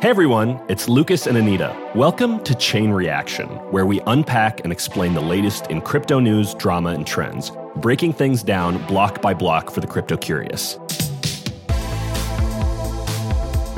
Hey everyone, it's Lucas and Anita. Welcome to Chain Reaction, where we unpack and explain the latest in crypto news, drama, and trends, breaking things down block by block for the crypto curious.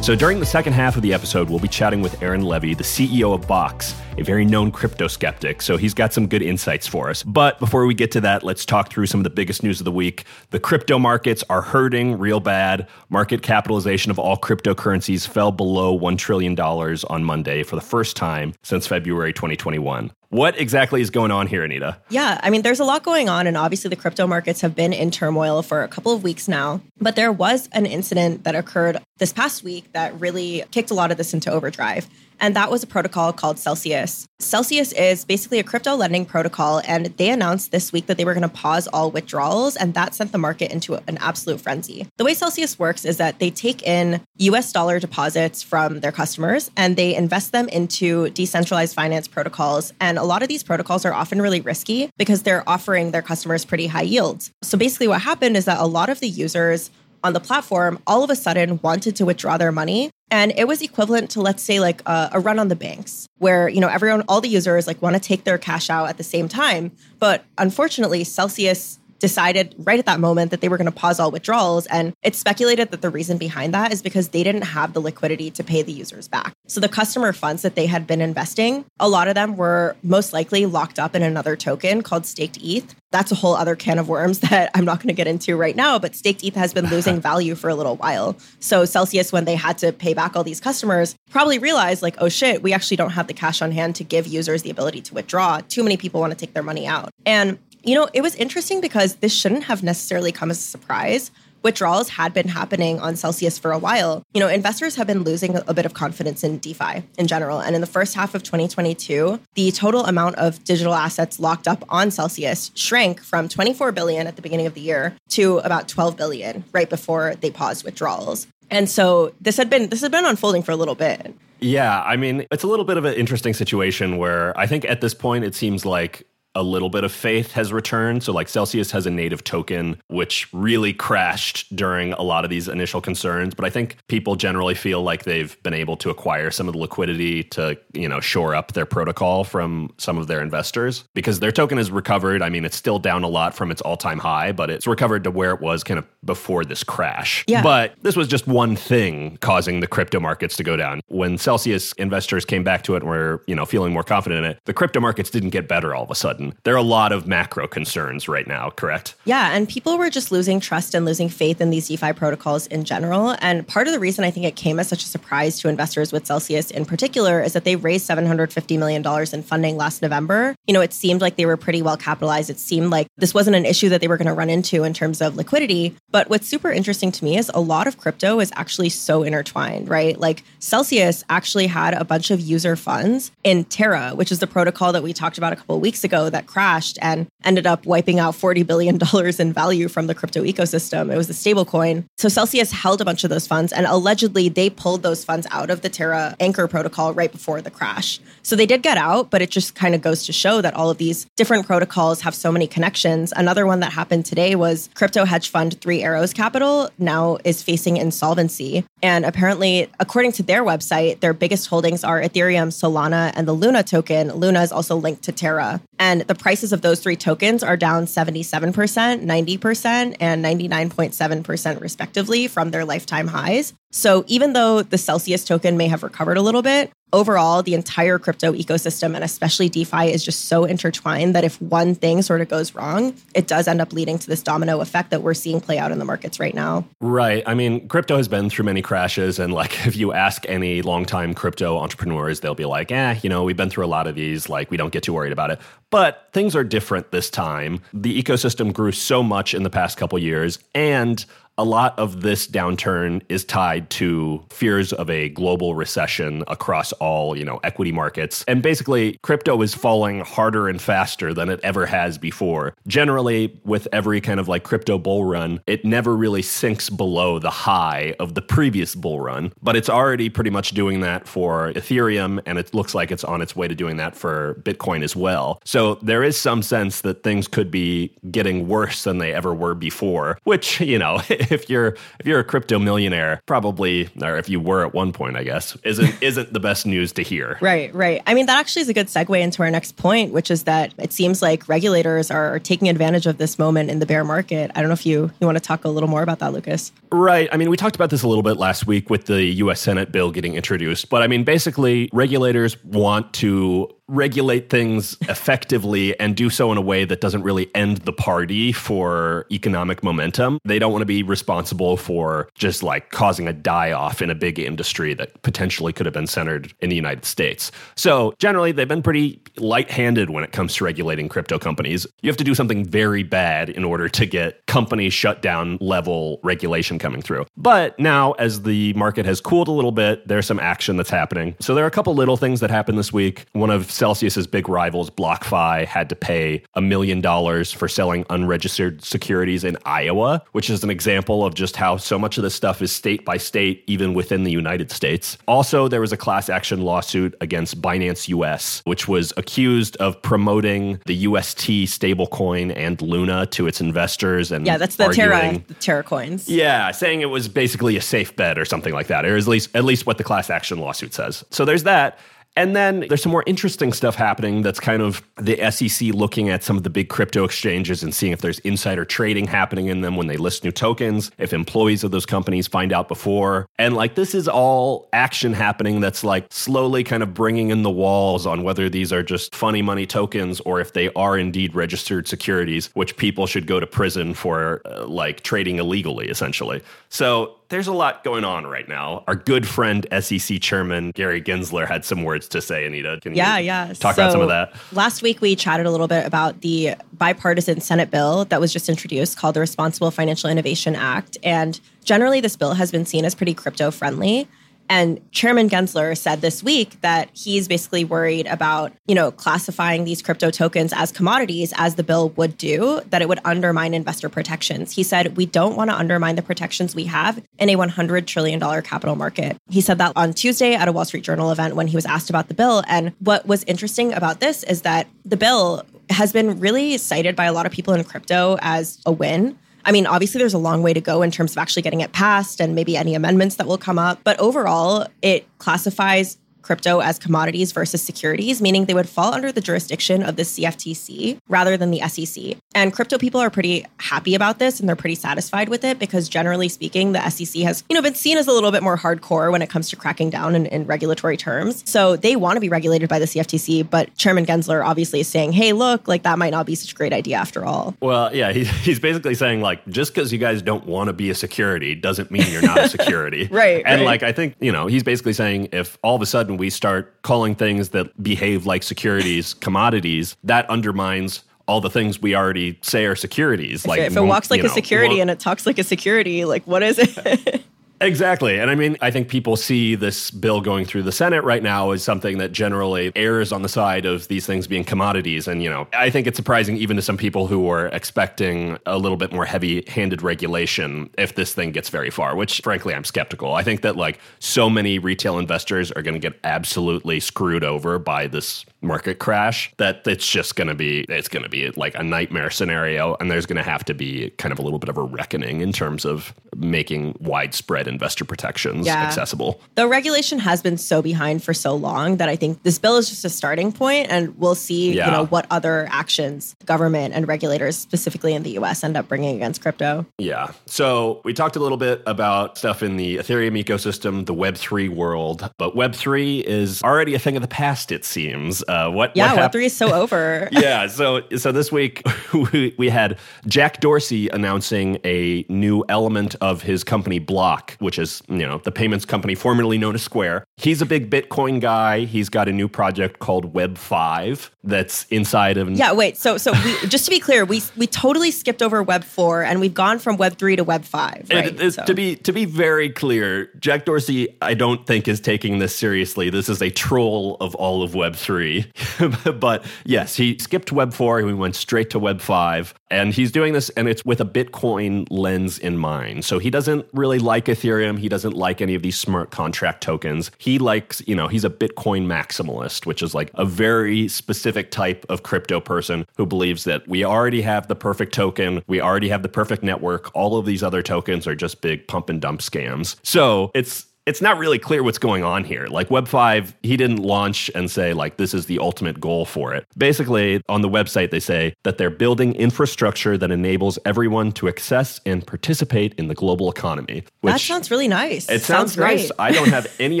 So, during the second half of the episode, we'll be chatting with Aaron Levie, the CEO of Box, a very known crypto skeptic. So, he's got some good insights for us. But before we get to that, let's talk through some of the biggest news of the week. The crypto markets are hurting real bad. Market capitalization of all cryptocurrencies fell below $1 trillion on Monday for the first time since February 2021. What exactly is going on here, Anita? Yeah, I mean, there's a lot going on, and obviously the crypto markets have been in turmoil for a couple of weeks now. But there was an incident that occurred this past week that really kicked a lot of this into overdrive. And that was a protocol called Celsius. Celsius is basically a crypto lending protocol. And they announced this week that they were going to pause all withdrawals. And that sent the market into an absolute frenzy. The way Celsius works is that they take in US dollar deposits from their customers and they invest them into decentralized finance protocols. And a lot of these protocols are often really risky because they're offering their customers pretty high yields. So basically, what happened is that a lot of the users on the platform all of a sudden wanted to withdraw their money. And it was equivalent to let's say like a, a, run on the banks where you know everyone all the users like want to take their cash out at the same time. But unfortunately celsius decided right at that moment that they were going to pause all withdrawals. And it's speculated that the reason behind that is because they didn't have the liquidity to pay the users back. So the customer funds that they had been investing, a lot of them were most likely locked up in another token called staked ETH. That's a whole other can of worms that I'm not going to get into right now, but staked ETH has been losing value for a little while. So Celsius, when they had to pay back all these customers, probably realized like, oh shit, we actually don't have the cash on hand to give users the ability to withdraw. Too many people want to take their money out. And you know, it was interesting because this shouldn't have necessarily come as a surprise. Withdrawals had been happening on Celsius for a while. You know, investors have been losing a bit of confidence in DeFi in general. And in the first half of 2022, the total amount of digital assets locked up on Celsius shrank from 24 billion at the beginning of the year to about 12 billion right before they paused withdrawals. And so this had been this had been unfolding for a little bit. Yeah, I mean, it's a little bit of an interesting situation where I think at this point it seems like a little bit of faith has returned. So, like Celsius has a native token, which really crashed during a lot of these initial concerns. But I think people generally feel like they've been able to acquire some of the liquidity to, you know, shore up their protocol from some of their investors because their token has recovered. I mean, it's still down a lot from its all time high, but it's recovered to where it was kind of before this crash. Yeah. But this was just one thing causing the crypto markets to go down. When Celsius investors came back to it and were, you know, feeling more confident in it, the crypto markets didn't get better all of a sudden. There are a lot of macro concerns right now, correct? Yeah, and people were just losing trust and losing faith in these DeFi protocols in general. And part of the reason I think it came as such a surprise to investors with Celsius in particular is that they raised $750 million in funding last November. You know, it seemed like they were pretty well capitalized. It seemed like this wasn't an issue that they were going to run into in terms of liquidity. But what's super interesting to me is a lot of crypto is actually so intertwined, right? Like Celsius actually had a bunch of user funds in Terra, which is the protocol that we talked about a couple weeks ago that crashed and ended up wiping out $40 billion in value from the crypto ecosystem. It was a stable coin. So Celsius held a bunch of those funds and allegedly they pulled those funds out of the Terra Anchor protocol right before the crash. So they did get out, but it just kind of goes to show that all of these different protocols have so many connections. Another one that happened today was crypto hedge fund Three Arrows Capital now is facing insolvency. And apparently, according to their website, their biggest holdings are Ethereum, Solana, and the Luna token. Luna is also linked to Terra. And the prices of those three tokens are down 77%, 90%, and 99.7% respectively from their lifetime highs. So even though the Celsius token may have recovered a little bit, overall, the entire crypto ecosystem and especially DeFi is just so intertwined that if one thing sort of goes wrong, it does end up leading to this domino effect that we're seeing play out in the markets right now. Right. I mean, crypto has been through many crashes. And like, if you ask any longtime crypto entrepreneurs, they'll be like, eh, you know, we've been through a lot of these. Like, we don't get too worried about it. But things are different this time. The ecosystem grew so much in the past couple years. And a lot of this downturn is tied to fears of a global recession across all, you know, equity markets. And basically, crypto is falling harder and faster than it ever has before. Generally, with every kind of like crypto bull run, it never really sinks below the high of the previous bull run, but it's already pretty much doing that for Ethereum and it looks like it's on its way to doing that for Bitcoin as well. So there is some sense that things could be getting worse than they ever were before, which, you know, if you're if you're a crypto millionaire, probably or if you were at one point, I guess, isn't isn't the best news to hear. Right, right. I mean, that actually is a good segue into our next point, which is that it seems like regulators are taking advantage of this moment in the bear market. I don't know if you you want to talk a little more about that, Lucas. Right. I mean, we talked about this a little bit last week with the US Senate bill getting introduced, but I mean, basically regulators want to regulate things effectively and do so in a way that doesn't really end the party for economic momentum. They don't want to be responsible for just like causing a die off in a big industry that potentially could have been centered in the United States. So, generally, they've been pretty light handed when it comes to regulating crypto companies. You have to do something very bad in order to get company shutdown level regulation coming through. But now, as the market has cooled a little bit, there's some action that's happening. So, there are a couple little things that happened this week. One of Celsius's big rivals, BlockFi, had to pay a million dollars for selling unregistered securities in Iowa, which is an example of just how so much of this stuff is state by state, even within the United States. Also, there was a class action lawsuit against Binance US, which was accused of promoting the UST stablecoin and Luna to its investors. And yeah, that's the Terra, the Terra coins. Yeah, saying it was basically a safe bet or something like that, or at least at least what the class action lawsuit says. So there's that. And then there's some more interesting stuff happening that's kind of the SEC looking at some of the big crypto exchanges and seeing if there's insider trading happening in them when they list new tokens, if employees of those companies find out before. And like this is all action happening that's like slowly kind of bringing in the walls on whether these are just funny money tokens or if they are indeed registered securities, which people should go to prison for uh, like trading illegally, essentially. So there's a lot going on right now. Our good friend SEC Chairman Gary Gensler had some words to say. Anita, can yeah, you yeah. talk so about some of that? Last week we chatted a little bit about the bipartisan Senate bill that was just introduced called the Responsible Financial Innovation Act, and generally this bill has been seen as pretty crypto friendly. And Chairman Gensler said this week that he's basically worried about, you know, classifying these crypto tokens as commodities as the bill would do, that it would undermine investor protections. He said, we don't want to undermine the protections we have in a $100 trillion capital market. He said that on Tuesday at a Wall Street Journal event when he was asked about the bill. And what was interesting about this is that the bill has been really cited by a lot of people in crypto as a win I mean, obviously, there's a long way to go in terms of actually getting it passed and maybe any amendments that will come up. But overall, it classifies crypto as commodities versus securities, meaning they would fall under the jurisdiction of the CFTC rather than the SEC. And crypto people are pretty happy about this and they're pretty satisfied with it because generally speaking, the SEC has, you know, been seen as a little bit more hardcore when it comes to cracking down in, in regulatory terms. So they want to be regulated by the CFTC, but Chairman Gensler obviously is saying, hey, look, like that might not be such a great idea after all. Well, yeah, he, he's basically saying like just because you guys don't want to be a security doesn't mean you're not a security. right. And right. like I think, you know, he's basically saying if all of a sudden we start calling things that behave like securities commodities, that undermines all the things we already say are securities. If like it, if it walks like a know, security and it talks like a security, like what is it? Exactly. And I mean, I think people see this bill going through the Senate right now as something that generally errs on the side of these things being commodities. And, you know, I think it's surprising even to some people who were expecting a little bit more heavy handed regulation if this thing gets very far, which frankly, I'm skeptical. I think that like so many retail investors are going to get absolutely screwed over by this market crash that it's just going to be, it's going to be like a nightmare scenario. And there's going to have to be kind of a little bit of a reckoning in terms of making widespread investor protections Yeah. accessible. the regulation has been so behind for so long that I think this bill is just a starting point, and we'll see, Yeah. you know, what other actions government and regulators, specifically in the U.S., end up bringing against crypto. Yeah. So we talked a little bit about stuff in the Ethereum ecosystem, the Web3 world, but Web3 is already a thing of the past, it seems. Uh, what, Yeah, what Web hap- three is so over. yeah, so so this week we, we had Jack Dorsey announcing a new element of his company Block, which is you know the payments company formerly known as Square. He's a big Bitcoin guy. He's got a new project called Web Five that's inside of Yeah, wait. So, so we, just to be clear, we we totally skipped over Web four, and we've gone from Web three to Web five. And Right. it- it's- So- To be to be very clear, Jack Dorsey, I don't think is taking this seriously. This is a troll of all of Web three, but yes, he skipped Web four and we went straight to Web five. And he's doing this, and it's with a Bitcoin lens in mind. So he doesn't really like Ethereum. He doesn't like any of these smart contract tokens. He likes, you know, he's a Bitcoin maximalist, which is like a very specific type of crypto person who believes that we already have the perfect token, we already have the perfect network. All of these other tokens are just big pump and dump scams. So it's it's not really clear what's going on here. Like Web 5, he didn't launch and say, like, this is the ultimate goal for it. Basically, on the website, they say that they're building infrastructure that enables everyone to access and participate in the global economy. Which that sounds really nice. It sounds, sounds nice. I don't have any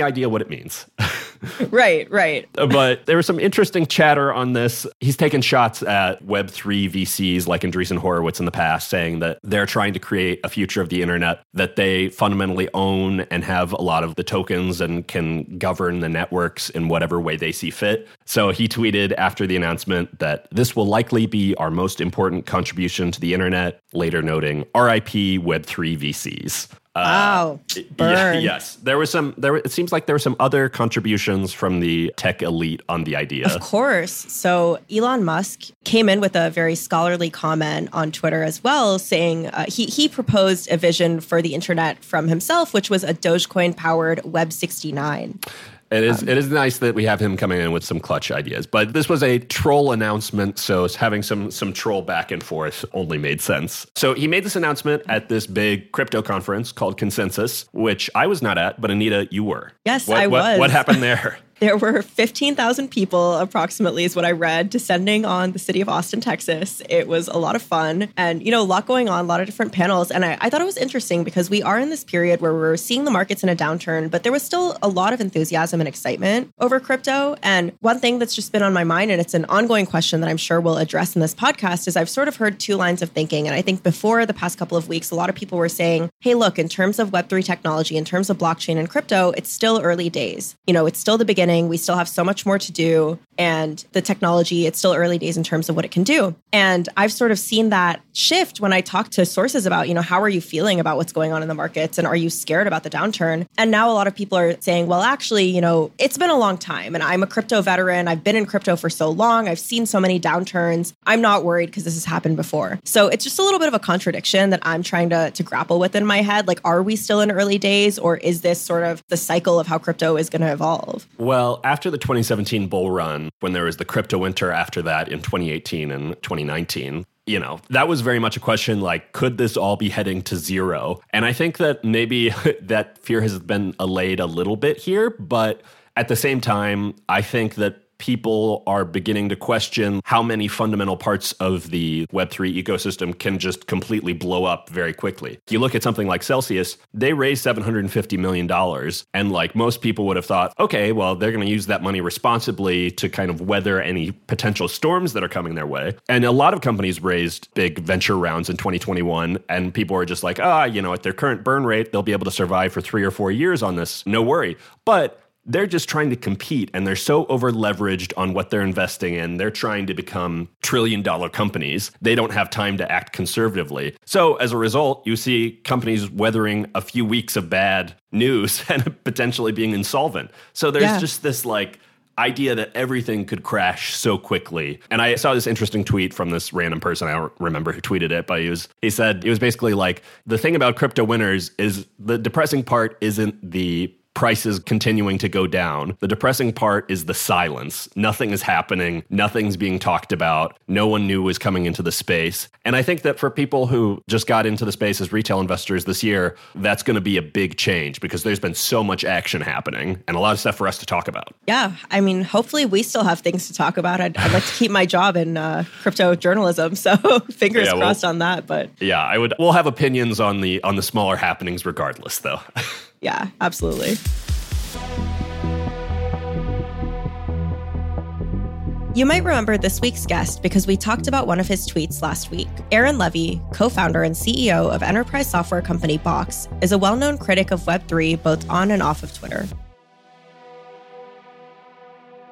idea what it means. right, right. but there was some interesting chatter on this. He's taken shots at Web3 VCs like Andreessen Horowitz in the past, saying that they're trying to create a future of the internet that they fundamentally own and have a lot of the tokens and can govern the networks in whatever way they see fit. So he tweeted after the announcement that this will likely be our most important contribution to the internet, later noting RIP Web3 VCs. Uh, wow. Burn. Yeah, yes. There was some there it seems like there were some other contributions from the tech elite on the idea. Of course. So Elon Musk came in with a very scholarly comment on Twitter as well saying uh, he he proposed a vision for the internet from himself which was a Dogecoin powered web 69. It is um, it is nice that we have him coming in with some clutch ideas. But this was a troll announcement, so having some some troll back and forth only made sense. So he made this announcement at this big crypto conference called Consensus, which I was not at, but Anita, you were. Yes, what, I what, was. What happened there? There were 15,000 people, approximately, is what I read, descending on the city of Austin, Texas. It was a lot of fun and, you know, a lot going on, a lot of different panels. And I, I, thought it was interesting because we are in this period where we're seeing the markets in a downturn, but there was still a lot of enthusiasm and excitement over crypto. And one thing that's just been on my mind, and it's an ongoing question that I'm sure we'll address in this podcast, is I've sort of heard two lines of thinking. And I think before the past couple of weeks, a lot of people were saying, hey, look, in terms of Web3 technology, in terms of blockchain and crypto, it's still early days. You know, it's still the beginning. We still have so much more to do. And the technology, it's still early days in terms of what it can do. And I've sort of seen that shift when I talk to sources about, you know, how are you feeling about what's going on in the markets? And are you scared about the downturn? And now a lot of people are saying, well, actually, you know, it's been a long time and I'm a crypto veteran. I've been in crypto for so long. I've seen so many downturns. I'm not worried because this has happened before. So it's just a little bit of a contradiction that I'm trying to, to grapple with in my head. Like, are we still in early days or is this sort of the cycle of how crypto is going to evolve? Well, after the 2017 bull run, when there was the crypto winter after that in 2018 and 2019, you know, that was very much a question like, could this all be heading to zero? And I think that maybe that fear has been allayed a little bit here. But at the same time, I think that people are beginning to question how many fundamental parts of the Web3 ecosystem can just completely blow up very quickly. You look at something like Celsius, they raised $750 million. And like most people would have thought, okay, well, they're going to use that money responsibly to kind of weather any potential storms that are coming their way. And a lot of companies raised big venture rounds in 2021. And people are just like, ah, you know, at their current burn rate, they'll be able to survive for three or four years on this. No worry. But they're just trying to compete and they're so over leveraged on what they're investing in. They're trying to become trillion dollar companies. They don't have time to act conservatively. So as a result, you see companies weathering a few weeks of bad news and potentially being insolvent. So there's yeah. just this like idea that everything could crash so quickly. And I saw this interesting tweet from this random person. I don't remember who tweeted it, but he was he said it was basically like the thing about crypto winters is the depressing part isn't the prices continuing to go down. The depressing part is the silence. Nothing is happening. Nothing's being talked about. No one knew was coming into the space. And I think that for people who just got into the space as retail investors this year, that's going to be a big change because there's been so much action happening and a lot of stuff for us to talk about. Yeah. I mean, hopefully we still have things to talk about. I'd, I'd like to keep my job in uh, crypto journalism. So fingers yeah, crossed on that. But yeah, I would, we'll have opinions on the, on the smaller happenings regardless though. Yeah, absolutely. You might remember this week's guest because we talked about one of his tweets last week. Aaron Levie, co founder and CEO of enterprise software company Box, is a well known critic of Web3 both on and off of Twitter.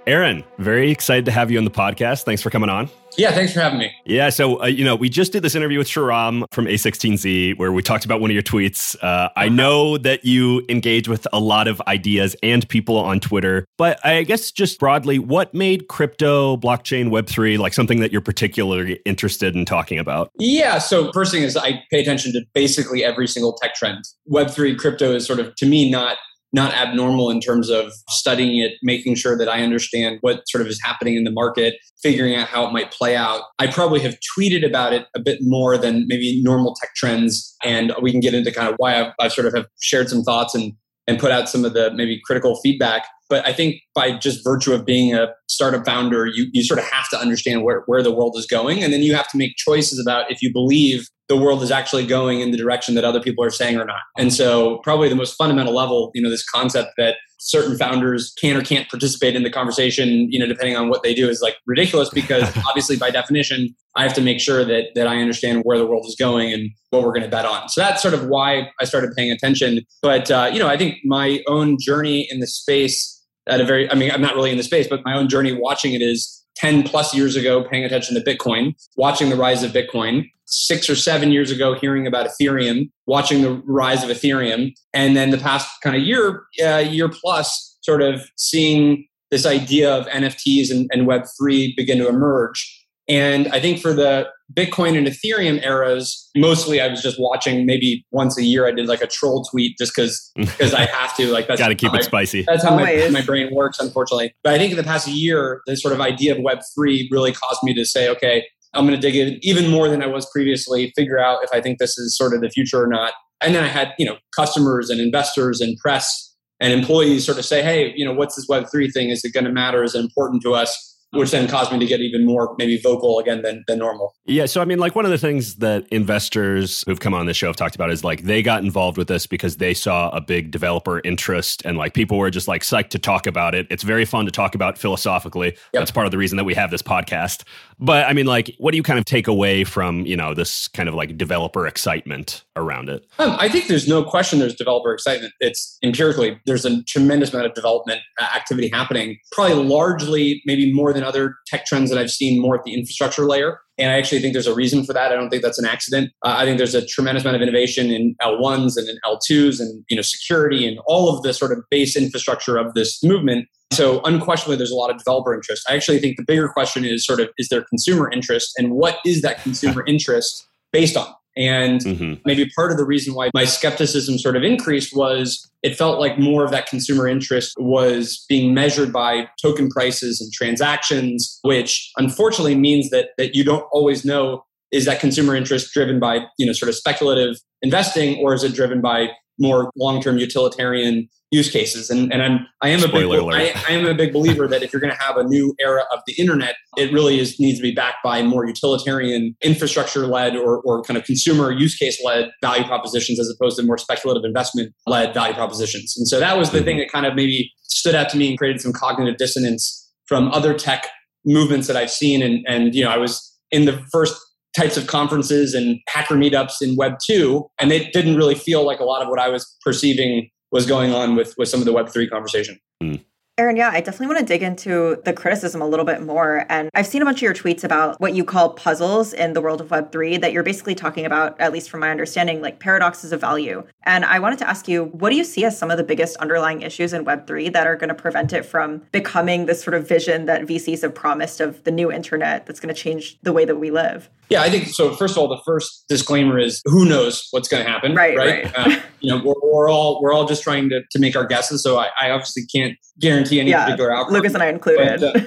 Aaron, very excited to have you on the podcast. Thanks for coming on. Yeah, thanks for having me. Yeah, so uh, you know, we just did this interview with Sriram from A16Z where we talked about one of your tweets. Uh, I know that you engage with a lot of ideas and people on Twitter, but I guess just broadly, what made crypto, blockchain, Web3 like something that you're particularly interested in talking about? Yeah, so first thing is I pay attention to basically every single tech trend. Web3 crypto is sort of to me not not abnormal in terms of studying it, making sure that I understand what sort of is happening in the market, figuring out how it might play out. I probably have tweeted about it a bit more than maybe normal tech trends. And we can get into kind of why I've, I've sort of have shared some thoughts and, and put out some of the maybe critical feedback. But I think by just virtue of being a startup founder, you, you sort of have to understand where, where the world is going. And then you have to make choices about if you believe the world is actually going in the direction that other people are saying or not. And so, probably the most fundamental level, you know, this concept that certain founders can or can't participate in the conversation, you know, depending on what they do is like ridiculous because obviously by definition, I have to make sure that that I understand where the world is going and what we're going to bet on. So that's sort of why I started paying attention. But uh, you know, I think my own journey in the space at a very I mean, I'm not really in the space, but my own journey watching it is 10 plus years ago paying attention to Bitcoin, watching the rise of Bitcoin, six or seven years ago hearing about Ethereum, watching the rise of Ethereum, and then the past kind of year, uh, year plus, sort of seeing this idea of NFTs and, and Web3 begin to emerge. And I think for the Bitcoin and Ethereum eras, mostly I was just watching maybe once a year. I did like a troll tweet just because because I have to. Like that's got to keep it spicy. That's how my, my brain works, unfortunately. But I think in the past year, the sort of idea of Web three really caused me to say, okay, I'm going to dig in even more than I was previously. Figure out if I think this is sort of the future or not. And then I had you know customers and investors and press and employees sort of say, hey, you know, what's this Web three thing? Is it going to matter? Is it important to us? Which then caused me to get even more maybe vocal again than, than normal. Yeah. So, I mean, like one of the things that investors who've come on this show have talked about is like they got involved with this because they saw a big developer interest and like people were just like psyched to talk about it. It's very fun to talk about philosophically. Yep. That's part of the reason that we have this podcast. But I mean, like, what do you kind of take away from, you know, this kind of like developer excitement around it? Um, I think there's no question there's developer excitement. It's empirically, there's a tremendous amount of development uh, activity happening, probably largely, maybe more than other tech trends that I've seen more at the infrastructure layer. And I actually think there's a reason for that. I don't think that's an accident. Uh, I think there's a tremendous amount of innovation in L1s and in L2s and you know security and all of the sort of base infrastructure of this movement. So unquestionably, there's a lot of developer interest. I actually think the bigger question is sort of is there consumer interest and what is that consumer interest based on? And mm-hmm. maybe part of the reason why my skepticism sort of increased was it felt like more of that consumer interest was being measured by token prices and transactions, which unfortunately means that that you don't always know is that consumer interest driven by you know sort of speculative investing or is it driven by more long-term utilitarian use cases. And, and I'm I am Spoiler a big I, I, am a big believer that if you're going to have a new era of the internet, it really is needs to be backed by more utilitarian infrastructure led or, or kind of consumer use case led value propositions as opposed to more speculative investment led value propositions. And so that was the mm-hmm. thing that kind of maybe stood out to me and created some cognitive dissonance from other tech movements that I've seen. And and you know I was in the first types of conferences and hacker meetups in Web 2. And it didn't really feel like a lot of what I was perceiving was going on with, with some of the Web 3 conversation. Mm. Aaron, yeah, I definitely want to dig into the criticism a little bit more. And I've seen a bunch of your tweets about what you call puzzles in the world of Web3 that you're basically talking about, at least from my understanding, like paradoxes of value. And I wanted to ask you, what do you see as some of the biggest underlying issues in Web3 that are going to prevent it from becoming this sort of vision that VCs have promised of the new internet that's going to change the way that we live? Yeah, I think so. First of all, the first disclaimer is who knows what's going to happen, right? Right. right. Uh, you know, we're, we're, all we're all just trying to, to make our guesses. So I, I obviously can't guarantee any yeah, particular outcome. Lucas and I included. But, uh,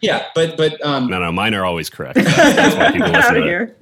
yeah, but but um, no, no, mine are always correct. That's why people listen to here.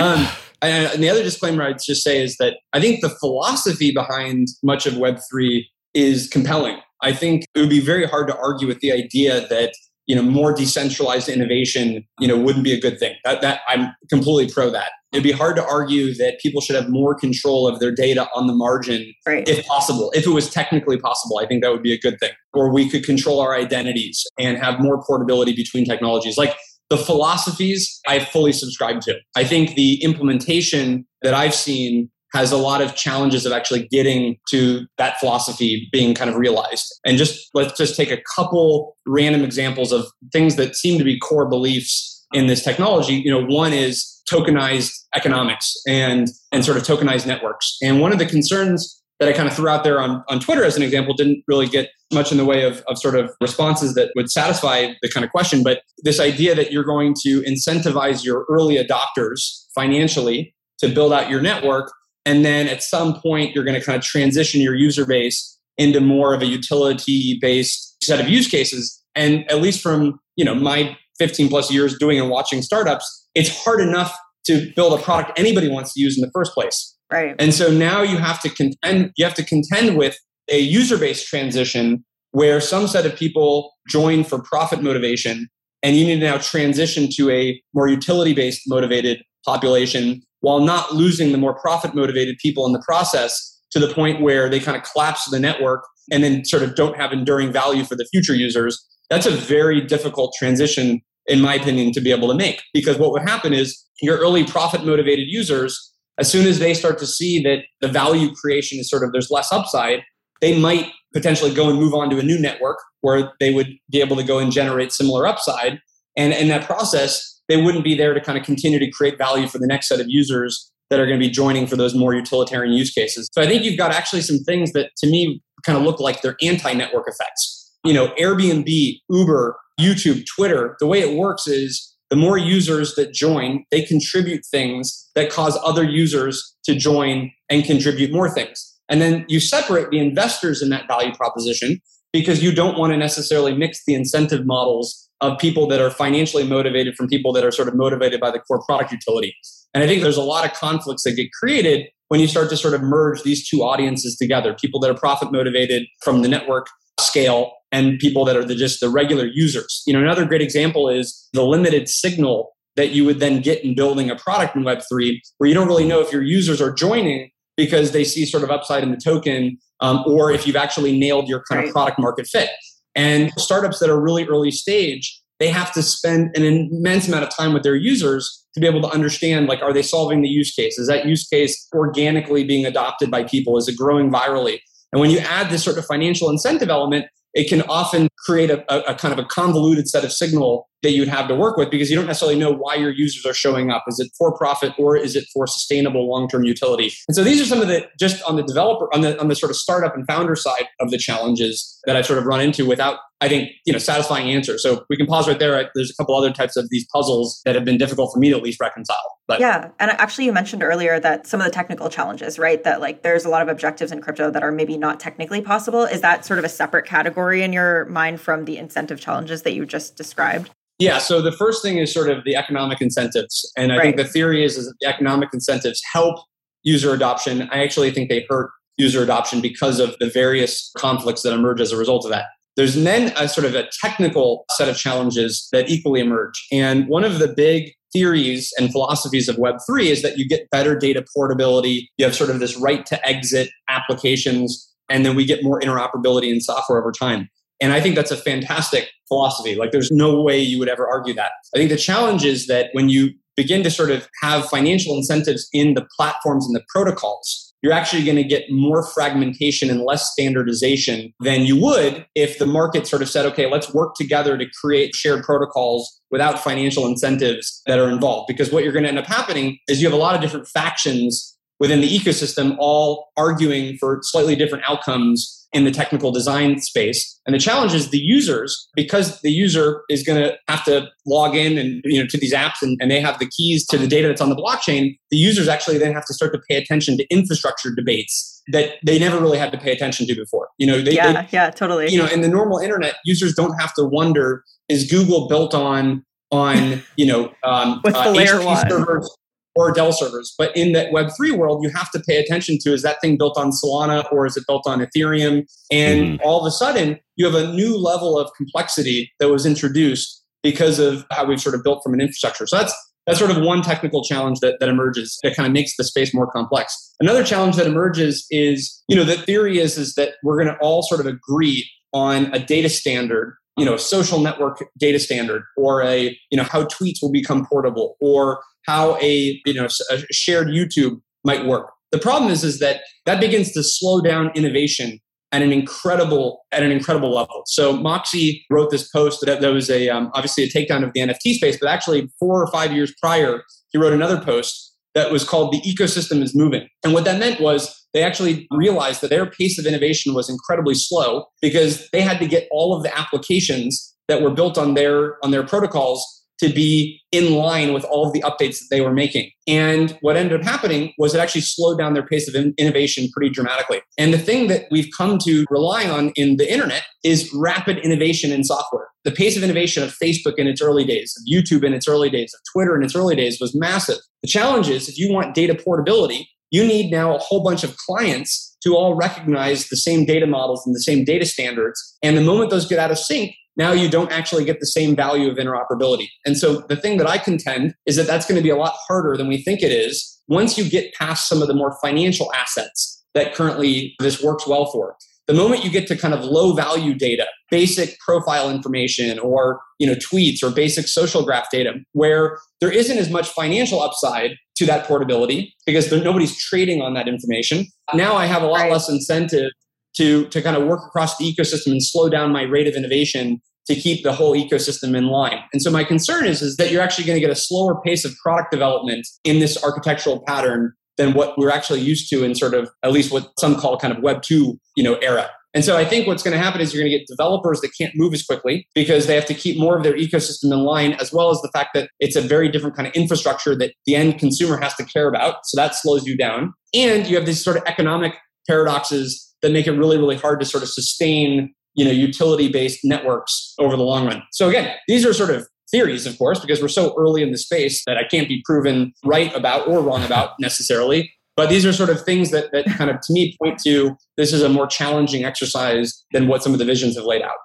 um, and the other disclaimer I'd just say is that I think the philosophy behind much of Web three is compelling. I think it would be very hard to argue with the idea that you know more decentralized innovation you know wouldn't be a good thing. That, that i'm completely pro that. It'd be hard to argue that people should have more control of their data on the margin right. if possible if it was technically possible. I think that would be a good thing. Or we could control our identities and have more portability between technologies. Like the philosophies i fully subscribe to. I think the implementation that i've seen has a lot of challenges of actually getting to that philosophy being kind of realized. And just let's just take a couple random examples of things that seem to be core beliefs in this technology. You know, one is tokenized economics and and sort of tokenized networks. And one of the concerns that I kind of threw out there on, on Twitter as an example didn't really get much in the way of, of sort of responses that would satisfy the kind of question. But this idea that you're going to incentivize your early adopters financially to build out your network. And then at some point, you're going to kind of transition your user base into more of a utility based set of use cases. And at least from, you know, my 15 plus years doing and watching startups, it's hard enough to build a product anybody wants to use in the first place. Right. And so now you have to contend you have to contend with a user-based transition where some set of people join for profit motivation and you need to now transition to a more utility-based motivated population while not losing the more profit motivated people in the process to the point where they kind of collapse the network and then sort of don't have enduring value for the future users. That's a very difficult transition in my opinion to be able to make because what would happen is your early profit motivated users as soon as they start to see that the value creation is sort of there's less upside, they might potentially go and move on to a new network where they would be able to go and generate similar upside. And in that process, they wouldn't be there to kind of continue to create value for the next set of users that are going to be joining for those more utilitarian use cases. So I think you've got actually some things that to me kind of look like they're anti-network effects. You know, Airbnb, Uber, YouTube, Twitter, the way it works is the more users that join, they contribute things that cause other users to join and contribute more things. And then you separate the investors in that value proposition because you don't want to necessarily mix the incentive models of people that are financially motivated from people that are sort of motivated by the core product utility. And I think there's a lot of conflicts that get created when you start to sort of merge these two audiences together people that are profit motivated from the network scale and people that are the, just the regular users. You know, another great example is the limited signal that you would then get in building a product in Web3, where you don't really know if your users are joining because they see sort of upside in the token, um, or if you've actually nailed your kind of product market fit. And startups that are really early stage, they have to spend an immense amount of time with their users to be able to understand like are they solving the use case? Is that use case organically being adopted by people? Is it growing virally? And when you add this sort of financial incentive element it can often create a, a, a, kind of a convoluted set of signal that you'd have to work with because you don't necessarily know why your users are showing up. Is it for profit or is it for sustainable long-term utility? And so these are some of the just on the developer on the on the sort of startup and founder side of the challenges that I've sort of run into without I think you know satisfying answers. So we can pause right there. There's a couple other types of these puzzles that have been difficult for me to at least reconcile. But yeah, and actually you mentioned earlier that some of the technical challenges, right? That like there's a lot of objectives in crypto that are maybe not technically possible. Is that sort of a separate category in your mind from the incentive challenges that you just described? Yeah, so the first thing is sort of the economic incentives. And I right. think the theory is, is that the economic incentives help user adoption. I actually think they hurt user adoption because of the various conflicts that emerge as a result of that. There's then a sort of a technical set of challenges that equally emerge. And one of the big theories and philosophies of Web3 is that you get better data portability. You have sort of this right to exit applications, and then we get more interoperability in software over time. And I think that's a fantastic philosophy. Like, there's no way you would ever argue that. I think the challenge is that when you begin to sort of have financial incentives in the platforms and the protocols, you're actually going to get more fragmentation and less standardization than you would if the market sort of said, okay, let's work together to create shared protocols without financial incentives that are involved. Because what you're going to end up happening is you have a lot of different factions within the ecosystem all arguing for slightly different outcomes in the technical design space. And the challenge is the users, because the user is going to have to log in and you know to these apps and, and they have the keys to the data that's on the blockchain, the users actually then have to start to pay attention to infrastructure debates that they never really had to pay attention to before. You know, they, yeah, they, yeah, totally. You know, in the normal internet, users don't have to wonder is Google built on on you know um, the uh, layer HP one. servers or Dell servers. But in that Web3 world, you have to pay attention to is that thing built on Solana or is it built on Ethereum? And mm. all of a sudden, you have a new level of complexity that was introduced because of how we've sort of built from an infrastructure. So that's that's sort of one technical challenge that, that emerges that kind of makes the space more complex. Another challenge that emerges is, you know, the theory is is that we're going to all sort of agree on a data standard you know, social network data standard or a, you know, how tweets will become portable or how a you know a shared YouTube might work. The problem is, is that that begins to slow down innovation at an incredible at an incredible level. So Moxie wrote this post that, that was a um, obviously a takedown of the NFT space, but actually four or five years prior, he wrote another post that was called "The Ecosystem is Moving," and what that meant was they actually realized that their pace of innovation was incredibly slow because they had to get all of the applications that were built on their on their protocols to be in line with all of the updates that they were making. And what ended up happening was it actually slowed down their pace of in- innovation pretty dramatically. And the thing that we've come to rely on in the internet is rapid innovation in software. The pace of innovation of Facebook in its early days, of YouTube in its early days, of Twitter in its early days was massive. The challenge is if you want data portability, you need now a whole bunch of clients to all recognize the same data models and the same data standards. And the moment those get out of sync, now you don't actually get the same value of interoperability. And so the thing that I contend is that that's going to be a lot harder than we think it is once you get past some of the more financial assets that currently this works well for. The moment you get to kind of low value data, basic profile information or, you know, tweets or basic social graph data where there isn't as much financial upside to that portability because there, nobody's trading on that information. Now I have a lot right. less incentive to to kind of work across the ecosystem and slow down my rate of innovation to keep the whole ecosystem in line. And so my concern is, is that you're actually going to get a slower pace of product development in this architectural pattern than what we're actually used to in sort of at least what some call kind of web 2, you know, era. And so I think what's going to happen is you're going to get developers that can't move as quickly because they have to keep more of their ecosystem in line, as well as the fact that it's a very different kind of infrastructure that the end consumer has to care about. So that slows you down. And you have these sort of economic paradoxes that make it really, really hard to sort of sustain, you know, utility based networks over the long run. So again, these are sort of theories, of course, because we're so early in the space that I can't be proven right about or wrong about necessarily. But these are sort of things that, that kind of, to me, point to this is a more challenging exercise than what some of the visions have laid out.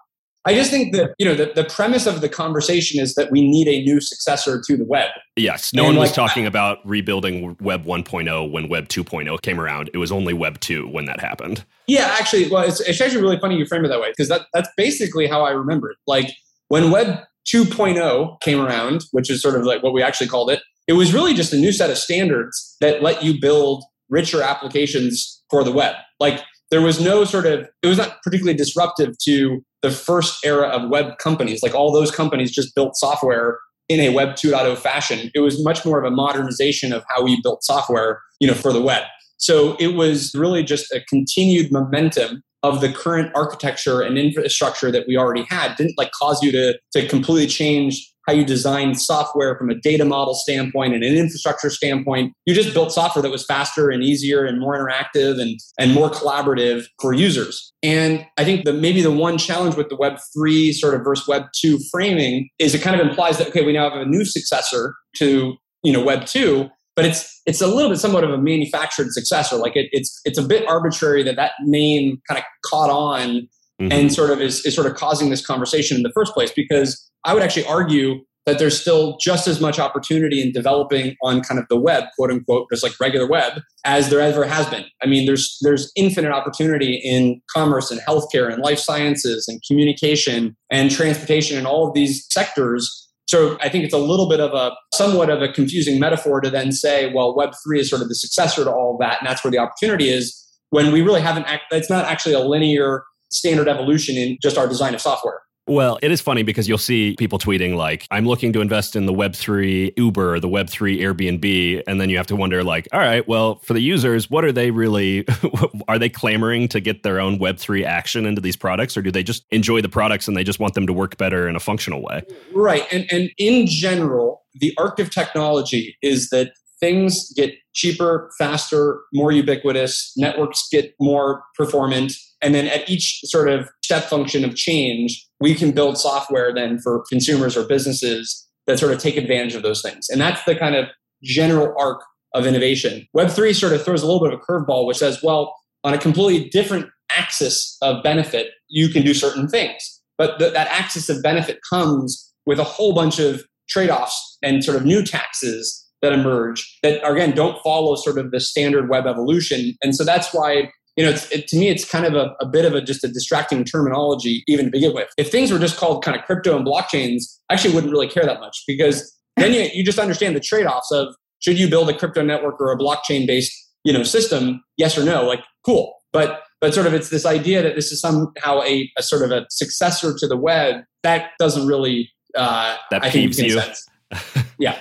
I just think that, you know, the, the premise of the conversation is that we need a new successor to the web. Yes. No and one like, was talking about rebuilding Web 1.0 when Web 2.0 came around. It was only Web 2 when that happened. Yeah, actually, well, it's, it's actually really funny you frame it that way because that, that's basically how I remember it. Like when Web 2.0 came around, which is sort of like what we actually called it, it was really just a new set of standards that let you build richer applications for the web. Like there was no sort of, it was not particularly disruptive to the first era of web companies. Like all those companies just built software in a web 2.0 fashion. It was much more of a modernization of how we built software, you know, for the web. So it was really just a continued momentum of the current architecture and infrastructure that we already had didn't like cause you to to completely change how you design software from a data model standpoint and an infrastructure standpoint. You just built software that was faster and easier and more interactive and, and more collaborative for users. And I think that maybe the one challenge with the Web 3 sort of versus Web 2 framing is it kind of implies that, okay, we now have a new successor to you know Web 2, but it's it's a little bit somewhat of a manufactured successor. Like it, it's it's a bit arbitrary that that name kind of caught on mm-hmm. and sort of is, is sort of causing this conversation in the first place because I would actually argue that there's still just as much opportunity in developing on kind of the web, quote unquote, just like regular web, as there ever has been. I mean, there's there's infinite opportunity in commerce and healthcare and life sciences and communication and transportation and all of these sectors. So I think it's a little bit of a somewhat of a confusing metaphor to then say, well, Web three is sort of the successor to all of that, and that's where the opportunity is. When we really haven't, it's not actually a linear standard evolution in just our design of software. Well, it is funny because you'll see people tweeting like, I'm looking to invest in the Web3 Uber, the Web3 Airbnb. And then you have to wonder, like, all right, well, for the users, what are they really, are they clamoring to get their own Web3 action into these products? Or do they just enjoy the products and they just want them to work better in a functional way? Right. And, and in general, the arc of technology is that things get cheaper, faster, more ubiquitous, networks get more performant. And then at each sort of step function of change, we can build software then for consumers or businesses that sort of take advantage of those things. And that's the kind of general arc of innovation. Web3 sort of throws a little bit of a curveball, which says, well, on a completely different axis of benefit, you can do certain things. But th- that axis of benefit comes with a whole bunch of trade offs and sort of new taxes that emerge that, again, don't follow sort of the standard web evolution. And so that's why you know, it, to me, it's kind of a, a, bit of a just a distracting terminology even to begin with. If things were just called kind of crypto and blockchains, I actually wouldn't really care that much because then you, you just understand the trade offs of should you build a crypto network or a blockchain based you know system yes or no like cool but but sort of it's this idea that this is somehow a, a sort of a successor to the web that doesn't really uh, that I peeves you. sense. yeah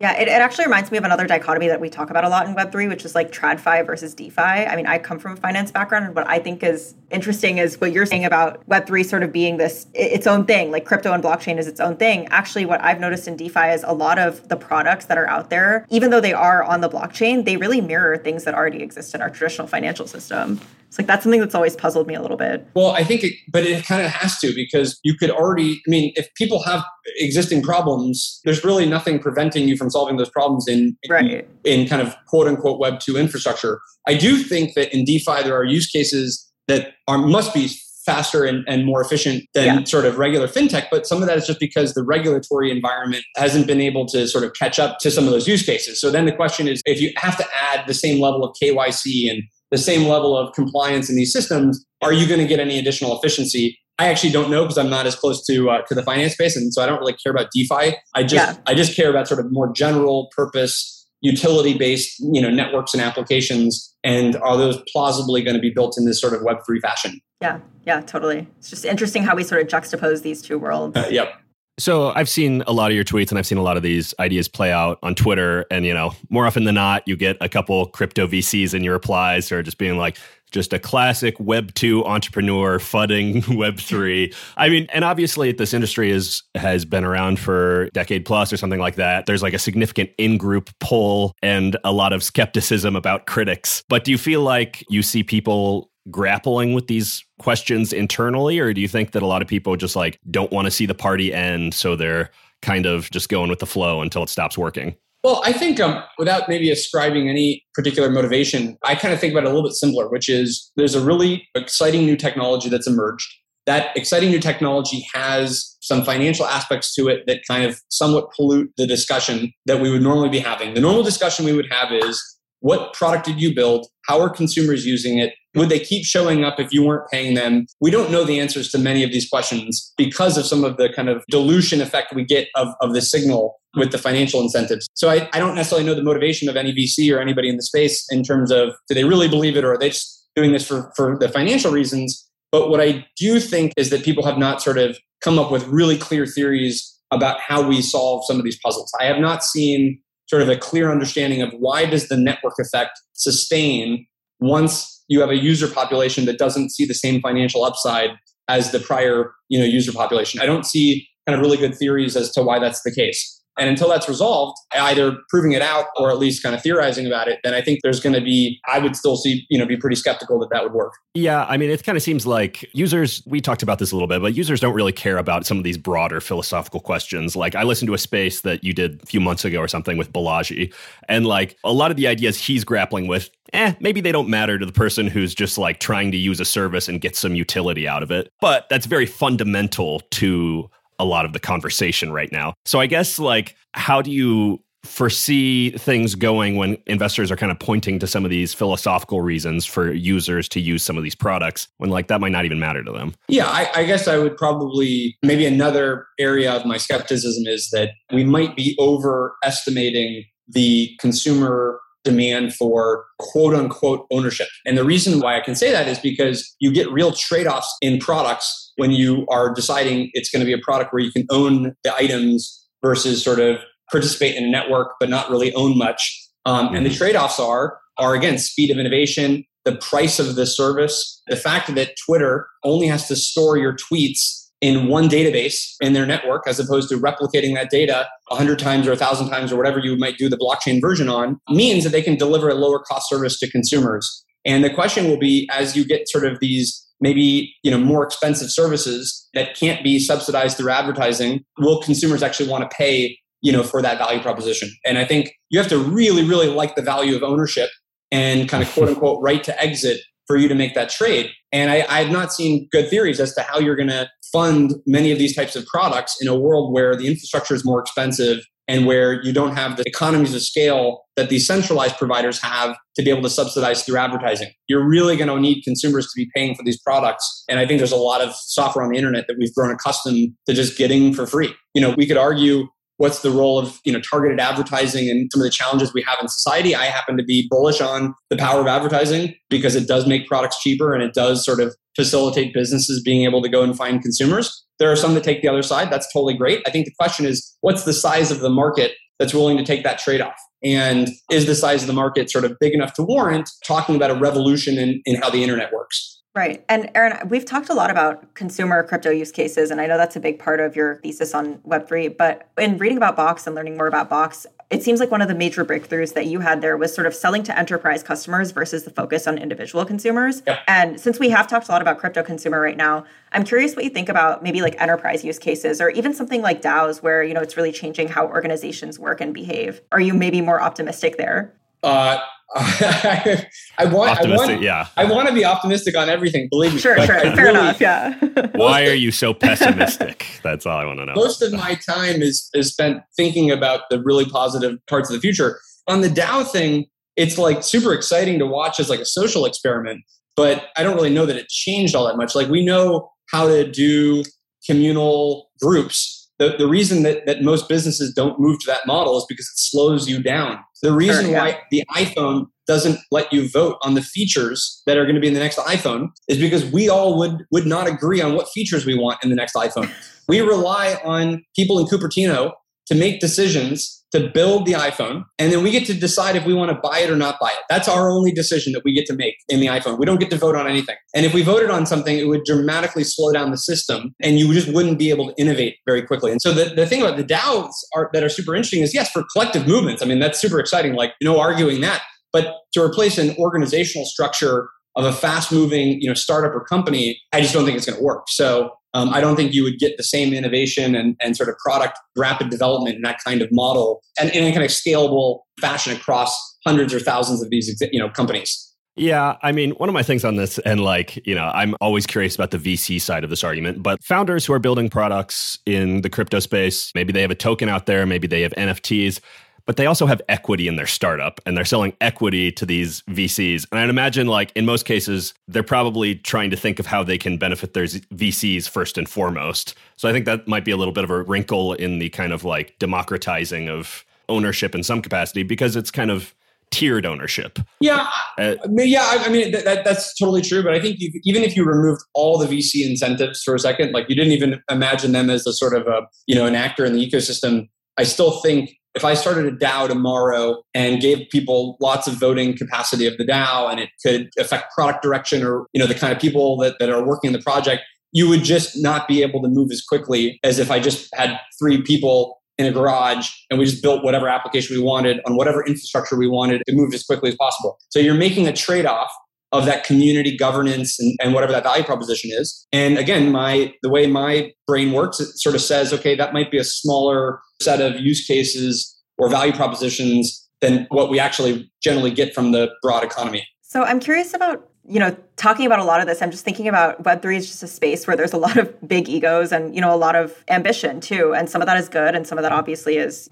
Yeah, it, it actually reminds me of another dichotomy that we talk about a lot in Web3, which is like TradFi versus DeFi. I mean, I come from a finance background, and what I think is interesting is what you're saying about Web3 sort of being this its own thing, like crypto and blockchain is its own thing. Actually, what I've noticed in DeFi is a lot of the products that are out there, even though they are on the blockchain, they really mirror things that already exist in our traditional financial system. It's like that's something that's always puzzled me a little bit. Well, I think, it, but it kind of has to because you could already. I mean, if people have existing problems, there's really nothing preventing you from solving those problems in right. in, in kind of quote unquote Web two infrastructure. I do think that in DeFi there are use cases that are must be faster and, and more efficient than yeah. sort of regular fintech. But some of that is just because the regulatory environment hasn't been able to sort of catch up to some of those use cases. So then the question is if you have to add the same level of KYC and the same level of compliance in these systems, are you going to get any additional efficiency? I actually don't know because I'm not as close to uh, to the finance space, and so I don't really care about DeFi. I just yeah. I just care about sort of more general purpose utility based you know networks and applications and are those plausibly going to be built in this sort of web3 fashion yeah yeah totally it's just interesting how we sort of juxtapose these two worlds uh, yep so I've seen a lot of your tweets and I've seen a lot of these ideas play out on Twitter. And, you know, more often than not, you get a couple crypto VCs in your replies or just being like, just a classic Web 2 entrepreneur fudding Web 3. I mean, and obviously this industry is has been around for decade plus or something like that. There's like a significant in-group pull and a lot of skepticism about critics. But do you feel like you see people grappling with these questions internally or do you think that a lot of people just like don't want to see the party end so they're kind of just going with the flow until it stops working? Well i think um, without maybe ascribing any particular motivation i kind of think about it a little bit simpler which is there's a really exciting new technology that's emerged. That exciting new technology has some financial aspects to it that kind of somewhat pollute the discussion that we would normally be having. The normal discussion we would have is what product did you build? How are consumers using it would they keep showing up if you weren't paying them? We don't know the answers to many of these questions because of some of the kind of dilution effect we get of, of the signal with the financial incentives. So I, I don't necessarily know the motivation of any VC or anybody in the space in terms of do they really believe it or are they just doing this for, for the financial reasons? But what I do think is that people have not sort of come up with really clear theories about how we solve some of these puzzles. I have not seen sort of a clear understanding of why does the network effect sustain once you have a user population that doesn't see the same financial upside as the prior you know user population. I don't see kind of really good theories as to why that's the case. And until that's resolved, either proving it out or at least kind of theorizing about it, then I think there's going to be, I would still see, you know, be pretty skeptical that that would work. Yeah. I mean, it kind of seems like users, we talked about this a little bit, but users don't really care about some of these broader philosophical questions. Like I listened to a space that you did a few months ago or something with Balaji, and like a lot of the ideas he's grappling with, eh, maybe they don't matter to the person who's just like trying to use a service and get some utility out of it. But that's very fundamental to a lot of the conversation right now. So I guess like how do you foresee things going when investors are kind of pointing to some of these philosophical reasons for users to use some of these products when like that might not even matter to them yeah I, I, guess i would probably maybe another area of my skepticism is that we might be overestimating the consumer demand for quote unquote ownership and the reason why i can say that is because you get real trade-offs in products when you are deciding it's going to be a product where you can own the items versus sort of participate in a network but not really own much. Um, mm-hmm. And the mm-hmm. trade offs are are again speed of innovation, the price of the service, the fact that Twitter only has to store your tweets in one database in their network as opposed to replicating that data 100 times or 1000 times or whatever you might do the blockchain version on means that they can deliver a lower cost service to consumers and the question will be as you get sort of these maybe you know more expensive services that can't be subsidized through advertising will consumers actually want to pay you know for that value proposition. And i think you have to really really like the value of ownership and kind of quote unquote right to exit for you to make that trade. And I, I have not seen good theories as to how you're going to fund many of these types of products in a world where the infrastructure is more expensive and where you don't have the economies of scale that these centralized providers have to be able to subsidize through advertising. You're really going to need consumers to be paying for these products. And I think there's a lot of software on the internet that we've grown accustomed to just getting for free. You know, we could argue what's the role of you know targeted advertising and some of the challenges we have in society i happen to be bullish on the power of advertising because it does make products cheaper and it does sort of facilitate businesses being able to go and find consumers there are some that take the other side that's totally great i think the question is what's the size of the market that's willing to take that trade-off and is the size of the market sort of big enough to warrant talking about a revolution in, in how the internet works Right. And Aaron, we've talked a lot about consumer crypto use cases, and I know that's a big part of your thesis on Web3. But in reading about Box and learning more about Box, it seems like one of the major breakthroughs that you had there was sort of selling to enterprise customers versus the focus on individual consumers. Yep. And since we have talked a lot about crypto consumer right now, I'm curious what you think about maybe like enterprise use cases or even something like DAOs where, you know, it's really changing how organizations work and behave. Are you maybe more optimistic there? Uh, I want, I want, yeah. I want to be optimistic on everything. Believe me. Sure, Like, sure, I fair really- enough. Yeah. Why are you so pessimistic? That's all I want to know. Most of my time is is spent thinking about the really positive parts of the future. On the DAO thing, it's like super exciting to watch as like a social experiment, but I don't really know that it changed all that much. Like we know how to do communal groups. The, the reason that, that most businesses don't move to that model is because it slows you down. The reason Sure, yeah. why the iPhone doesn't let you vote on the features that are going to be in the next iPhone is because we all would would not agree on what features we want in the next iPhone. We rely on people in Cupertino to make decisions to build the iPhone, and then we get to decide if we want to buy it or not buy it. That's our only decision that we get to make in the iPhone. We don't get to vote on anything. And if we voted on something, it would dramatically slow down the system, and you just wouldn't be able to innovate very quickly. And so the, the thing about the DAOs are, that are super interesting is yes, for collective movements. I mean, that's super exciting. Like no arguing that. But to replace an organizational structure of a fast moving you know startup or company i just don't think it's going to work so um, i don't think you would get the same innovation and, and sort of product rapid development in that kind of model and in a kind of scalable fashion across hundreds or thousands of these you know companies. Yeah, I mean, one of my things on this, and like, you know, I'm always curious about the VC side of this argument, but founders who are building products in the crypto space, maybe they have a token out there, maybe they have NFTs, but they also have equity in their startup and they're selling equity to these VCs. And I'd imagine, like, in most cases, they're probably trying to think of how they can benefit their VCs first and foremost. So I think that might be a little bit of a wrinkle in the kind of like democratizing of ownership in some capacity because it's kind of tiered ownership. yeah Uh, yeah i, I mean that, that, that's totally true but i think even if you removed all the vc incentives for a second like you didn't even imagine them as a sort of a you know an actor in the ecosystem i still think if I started a DAO tomorrow and gave people lots of voting capacity of the DAO and it could affect product direction or you know the kind of people that, that are working in the project, you would just not be able to move as quickly as if I just had three people in a garage and we just built whatever application we wanted on whatever infrastructure we wanted. It moved as quickly as possible. So you're making a trade-off of that community governance and, and whatever that value proposition is. And again, my the way my brain works, it sort of says, okay, that might be a smaller set of use cases or value propositions than what we actually generally get from the broad economy. So I'm curious about, you know, talking about a lot of this. I'm just thinking about Web3 is just a space where there's a lot of big egos and, you know, a lot of ambition too. And some of that is good and some of that obviously is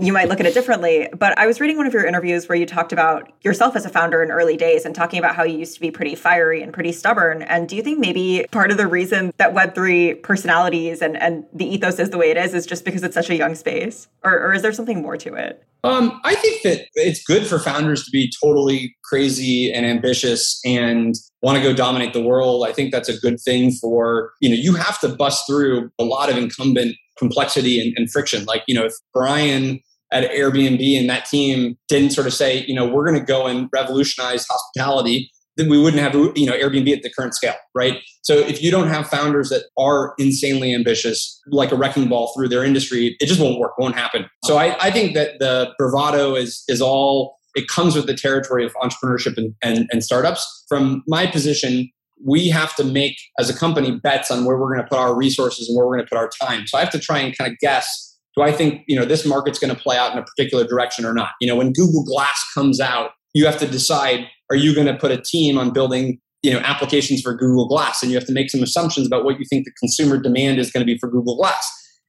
you might look at it differently. But I was reading one of your interviews where you talked about yourself as a founder in early days and talking about how you used to be pretty fiery and pretty stubborn. And do you think maybe part of the reason that Web3 personalities and, and the ethos is the way it is is just because it's such a young space? Or, or is there something more to it? Um, I think that it's good for founders to be totally crazy and ambitious and want to go dominate the world. I think that's a good thing for, you know, you have to bust through a lot of incumbent complexity and, and friction. Like, you know, if Brian at Airbnb and that team didn't sort of say, you know, we're going to go and revolutionize hospitality, then we wouldn't have, you know, Airbnb at the current scale, right? So if you don't have founders that are insanely ambitious, like a wrecking ball through their industry, it just won't work, won't happen. So I, I think that the bravado is is all it comes with the territory of entrepreneurship and, and, and startups. From my position, we have to make as a company bets on where we're going to put our resources and where we're going to put our time. So I have to try and kind of guess do I think you know this market's going to play out in a particular direction or not? You know, when Google Glass comes out, you have to decide are you going to put a team on building you know applications for Google Glass, and you have to make some assumptions about what you think the consumer demand is going to be for Google Glass.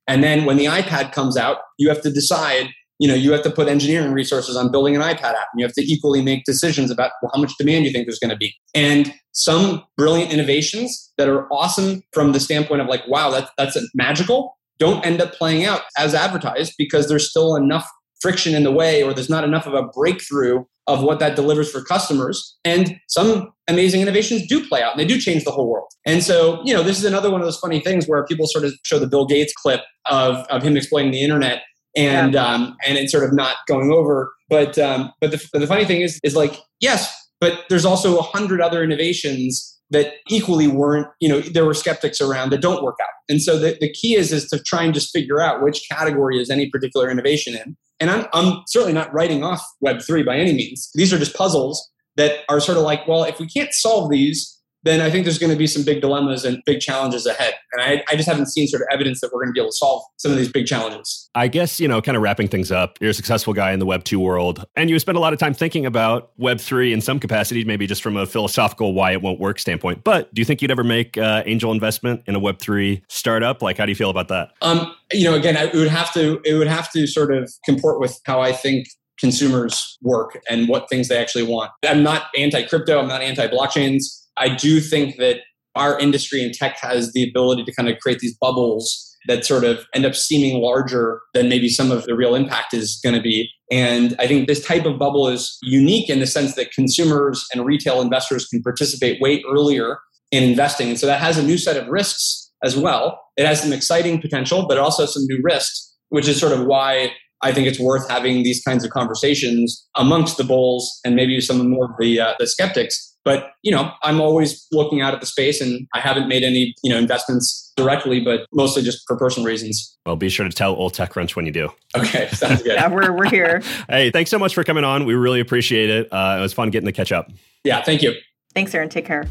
And then when the iPad comes out, you have to decide. You know, you have to put engineering resources on building an iPad app, and you have to equally make decisions about well, how much demand you think there's going to be. And some brilliant innovations that are awesome from the standpoint of like, wow, that's that's magical don't end up playing out as advertised because there's still enough friction in the way or there's not enough of a breakthrough of what that delivers for customers. And some amazing innovations do play out and they do change the whole world. And so, you know, this is another one of those funny things where people sort of show the Bill Gates clip of, of him explaining the internet and yeah. um, and it's sort of not going over. But um, but the, the funny thing is is like yes, but there's also a hundred other innovations that equally weren't, you know, there were skeptics around that don't work out. And so the, the key is is to try and just figure out which category is any particular innovation in. And I'm, I'm certainly not writing off Web3 by any means. These are just puzzles that are sort of like, well, if we can't solve these, then I think there's going to be some big dilemmas and big challenges ahead. And I, I, just haven't seen sort of evidence that we're going to be able to solve some of these big challenges. I guess, you know, kind of wrapping things up, you're a successful guy in the Web 2 world, and you spend a lot of time thinking about Web 3 in some capacity, maybe just from a philosophical why it won't work standpoint. But do you think you'd ever make uh, angel investment in a Web 3 startup? Like, how do you feel about that? Um, you know, again, it would have to, it would have to sort of comport with how I think consumers work and what things they actually want. I'm not anti crypto, I'm not anti blockchains. I do think that our industry and tech has the ability to kind of create these bubbles that sort of end up seeming larger than maybe some of the real impact is going to be. And I think this type of bubble is unique in the sense that consumers and retail investors can participate way earlier in investing. And so that has a new set of risks as well. It has some exciting potential, but also some new risks, which is sort of why I think it's worth having these kinds of conversations amongst the bulls and maybe some more of the, uh, the skeptics but you know, I'm always looking out at the space, and I haven't made any you know investments directly, but mostly just for personal reasons. Well, be sure to tell Old TechCrunch when you do. Okay, sounds good. yeah, we're we're here. hey, thanks so much for coming on. We really appreciate it. Uh, it was fun getting to catch up. Yeah, thank you. Thanks, Aaron. Take care.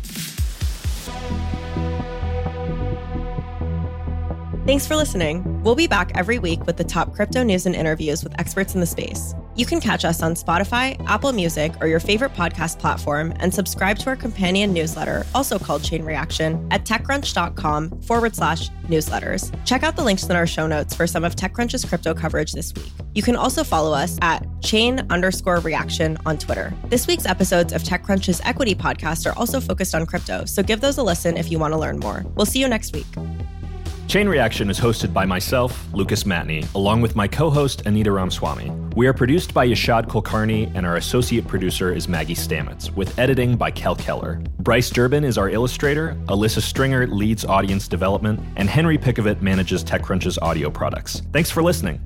Thanks for listening. We'll be back every week with the top crypto news and interviews with experts in the space. You can catch us on Spotify, Apple Music, or your favorite podcast platform and subscribe to our companion newsletter, also called Chain Reaction, at techcrunch.com forward slash newsletters. Check out the links in our show notes for some of TechCrunch's crypto coverage this week. You can also follow us at chain underscore reaction on Twitter. This week's episodes of TechCrunch's equity podcast are also focused on crypto, so give those a listen if you want to learn more. We'll see you next week. Chain Reaction is hosted by myself, Lucas Matney, along with my co host, Anita Ramaswamy. We are produced by Yashad Kulkarni, and our associate producer is Maggie Stamets, with editing by Kel Keller. Bryce Durbin is our illustrator, Alyssa Stringer leads audience development, and Henry Pickavet manages TechCrunch's audio products. Thanks for listening.